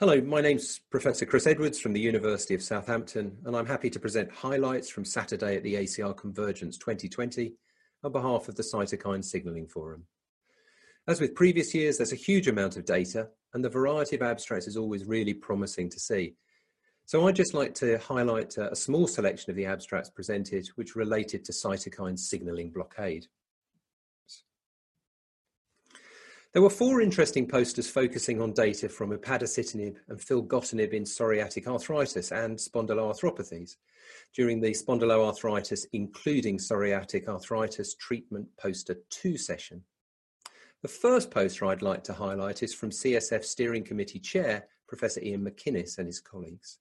Hello, my name's Professor Chris Edwards from the University of Southampton, and I'm happy to present highlights from Saturday at the ACR Convergence 2020 on behalf of the Cytokine Signalling Forum. As with previous years, there's a huge amount of data, and the variety of abstracts is always really promising to see. So I'd just like to highlight uh, a small selection of the abstracts presented which related to cytokine signalling blockade. There were four interesting posters focusing on data from upadacitinib and filgotinib in psoriatic arthritis and spondyloarthropathies during the spondyloarthritis including psoriatic arthritis treatment poster 2 session. The first poster I'd like to highlight is from CSF Steering Committee Chair Professor Ian McInnes and his colleagues.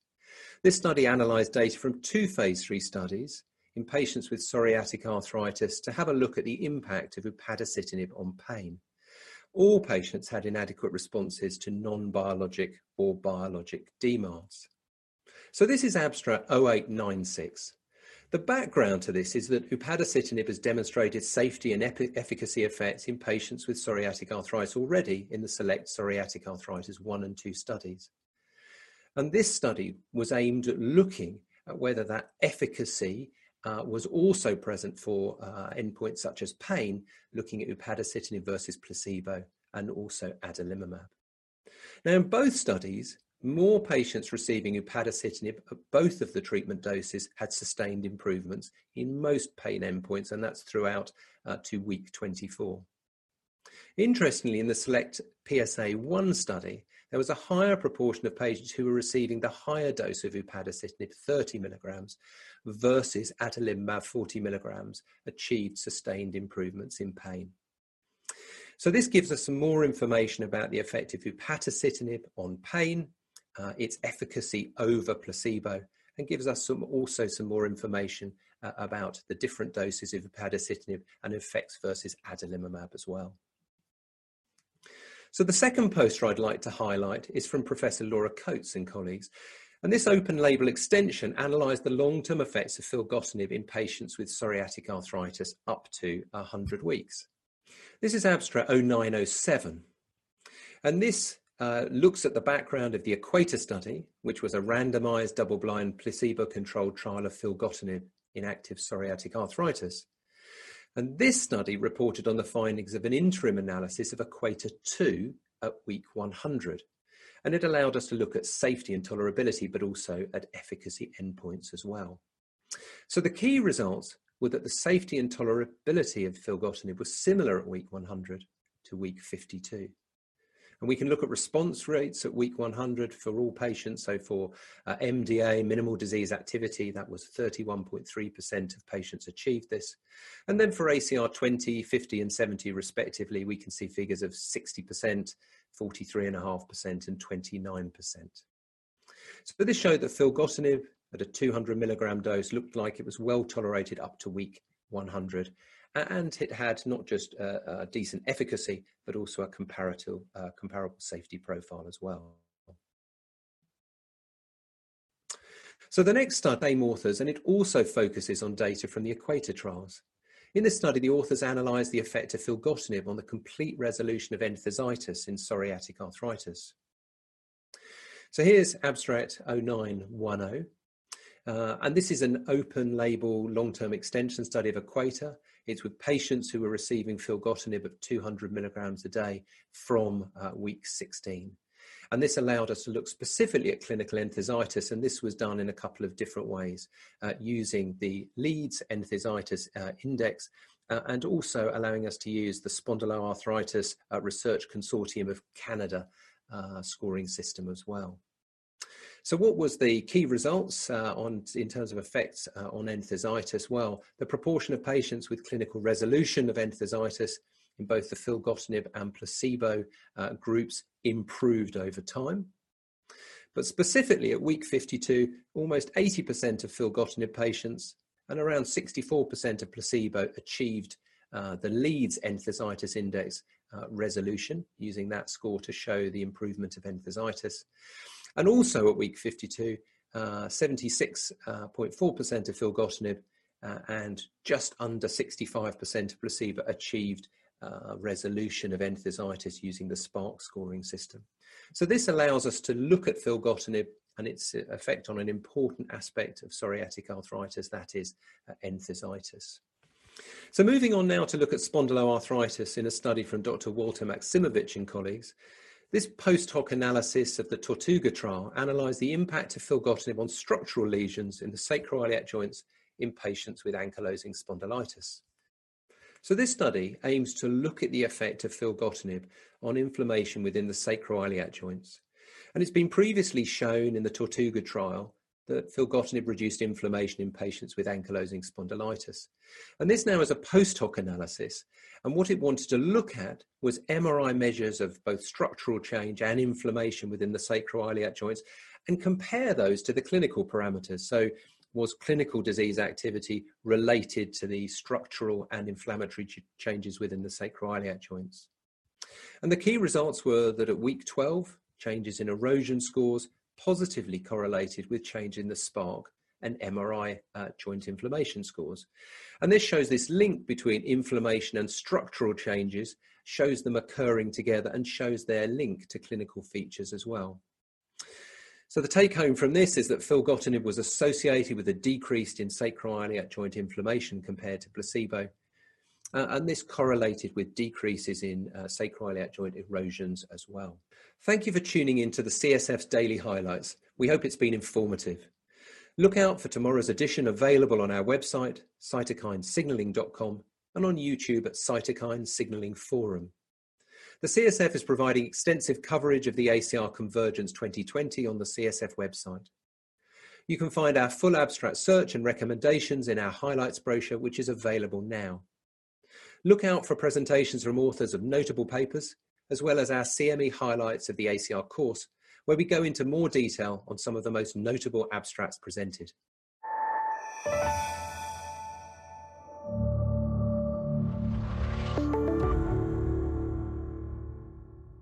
This study analysed data from two phase 3 studies in patients with psoriatic arthritis to have a look at the impact of upadacitinib on pain all patients had inadequate responses to non-biologic or biologic DMARDs. So this is abstract 0896. The background to this is that upadacitinib has demonstrated safety and efficacy effects in patients with psoriatic arthritis already in the SELECT Psoriatic Arthritis 1 and 2 studies. And this study was aimed at looking at whether that efficacy uh, was also present for uh, endpoints such as pain, looking at upadacitinib versus placebo and also adalimumab. Now, in both studies, more patients receiving upadacitinib at both of the treatment doses had sustained improvements in most pain endpoints, and that's throughout uh, to week 24. Interestingly, in the SELECT PSA 1 study, there was a higher proportion of patients who were receiving the higher dose of upadacitinib, 30 milligrams, versus adalimumab, 40 milligrams, achieved sustained improvements in pain. So this gives us some more information about the effect of upadacitinib on pain, uh, its efficacy over placebo, and gives us some, also some more information uh, about the different doses of upadacitinib and effects versus adalimumab as well. So the second poster I'd like to highlight is from Professor Laura Coates and colleagues. And this open label extension analysed the long-term effects of filgotinib in patients with psoriatic arthritis up to 100 weeks. This is abstract 0907. And this uh, looks at the background of the Equator study, which was a randomized double-blind placebo-controlled trial of filgotinib in active psoriatic arthritis. And this study reported on the findings of an interim analysis of Equator 2 at week 100. And it allowed us to look at safety and tolerability, but also at efficacy endpoints as well. So the key results were that the safety and tolerability of filgotinib was similar at week 100 to week 52. And we can look at response rates at week 100 for all patients. So for uh, MDA, minimal disease activity, that was 31.3% of patients achieved this. And then for ACR 20, 50, and 70 respectively, we can see figures of 60%, 43.5%, and 29%. So this showed that filgotinib at a 200 milligram dose looked like it was well tolerated up to week 100 and it had not just a, a decent efficacy, but also a comparative, uh, comparable safety profile as well. So the next study, same authors, and it also focuses on data from the Equator trials. In this study, the authors analysed the effect of filgotinib on the complete resolution of enthesitis in psoriatic arthritis. So here's abstract 0910. Uh, and this is an open label long-term extension study of Equator. It's with patients who were receiving filgotinib of 200 milligrams a day from uh, week 16. And this allowed us to look specifically at clinical enthesitis, and this was done in a couple of different ways, uh, using the Leeds Enthesitis uh, Index, uh, and also allowing us to use the Spondyloarthritis uh, Research Consortium of Canada uh, scoring system as well. So what was the key results uh, on in terms of effects uh, on enthesitis? Well, the proportion of patients with clinical resolution of enthesitis in both the filgotinib and placebo uh, groups improved over time. But specifically at week 52, almost 80% of filgotinib patients and around 64% of placebo achieved uh, the Leeds enthesitis index uh, resolution, using that score to show the improvement of enthesitis. And also at week 52, 76.4% uh, uh, of filgotinib uh, and just under 65% of placebo achieved uh, resolution of enthesitis using the SPARCC scoring system. So this allows us to look at filgotinib and its effect on an important aspect of psoriatic arthritis, that is uh, enthesitis. So moving on now to look at spondyloarthritis in a study from Dr. Walter Maksymowych and colleagues. This post hoc analysis of the Tortuga trial analysed the impact of filgotinib on structural lesions in the sacroiliac joints in patients with ankylosing spondylitis. So this study aims to look at the effect of filgotinib on inflammation within the sacroiliac joints. And it's been previously shown in the Tortuga trial that filgotinib reduced inflammation in patients with ankylosing spondylitis. And this now is a post hoc analysis. And what it wanted to look at was MRI measures of both structural change and inflammation within the sacroiliac joints and compare those to the clinical parameters. So was clinical disease activity related to the structural and inflammatory ch- changes within the sacroiliac joints. And the key results were that at week 12, changes in erosion scores positively correlated with change in the SPARCC and MRI uh, joint inflammation scores. And this shows this link between inflammation and structural changes, shows them occurring together, and shows their link to clinical features as well. So the take home from this is that filgotinib was associated with a decrease in sacroiliac joint inflammation compared to placebo. Uh, and this correlated with decreases in uh, sacroiliac joint erosions as well. Thank you for tuning in to the CSF's daily highlights. We hope it's been informative. Look out for tomorrow's edition available on our website, cytokinesignaling.com, and on YouTube at Cytokine Signaling Forum. The CSF is providing extensive coverage of the ACR Convergence 2020 on the CSF website. You can find our full abstract search and recommendations in our highlights brochure, which is available now. Look out for presentations from authors of notable papers, as well as our CME highlights of the ACR course, where we go into more detail on some of the most notable abstracts presented.